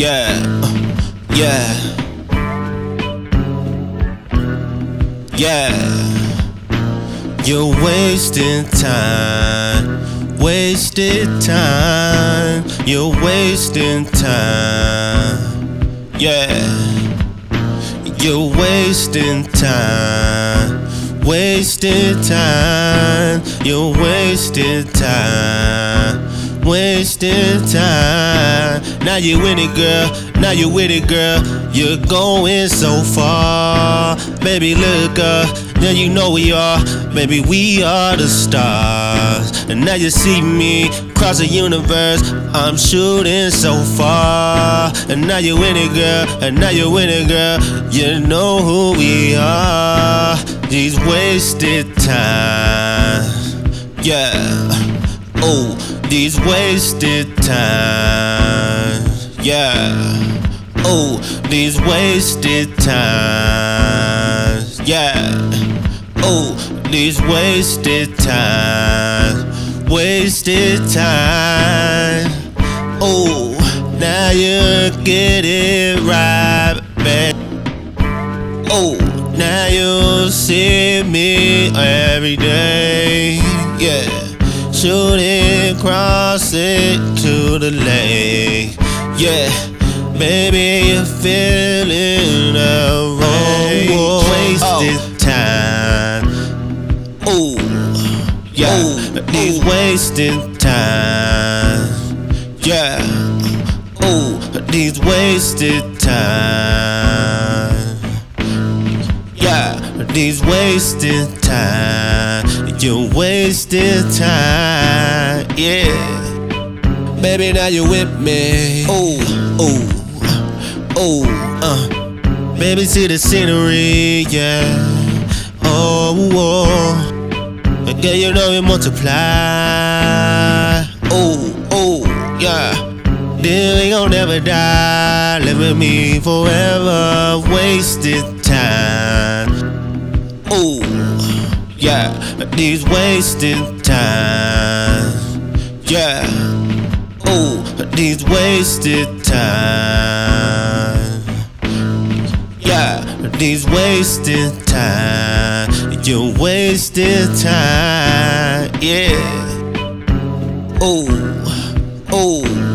Yeah, yeah, yeah. You're wasting time, wasted time. You're wasting time. Yeah, you're wasting time, wasted time. You're wasting time wasting time. Now you with it, girl. Now you with it, girl. You're going so far. Baby, look up. Now you know we are. Baby, we are the stars. And now you see me across the universe. I'm shooting so far. And now you with it, girl. And now you with it, girl. You know who we are. These wasted times. Yeah. Oh these wasted times. Yeah. Oh, these wasted times. Yeah. Oh, these wasted times. Wasted time. Oh, now you get it right, babe. Oh, now you see me every day. Yeah shooting across it to the lake. Yeah, baby, you're feeling the wrong wasted oh. time. Ooh, yeah, Ooh. these wasted time. Yeah, ooh, these wasted time. Yeah, these wasted time. You wasted time, yeah. Baby, now you with me. Oh, oh, oh, uh. Baby, see the scenery, yeah. Oh, oh. Girl, you know it multiply. Oh, oh, yeah. Deal ain't gon' never die. Live with me forever. Wasted time. These wasted time, yeah, oh, these wasted time, yeah, these wasted time, you wasted time, yeah, oh, oh.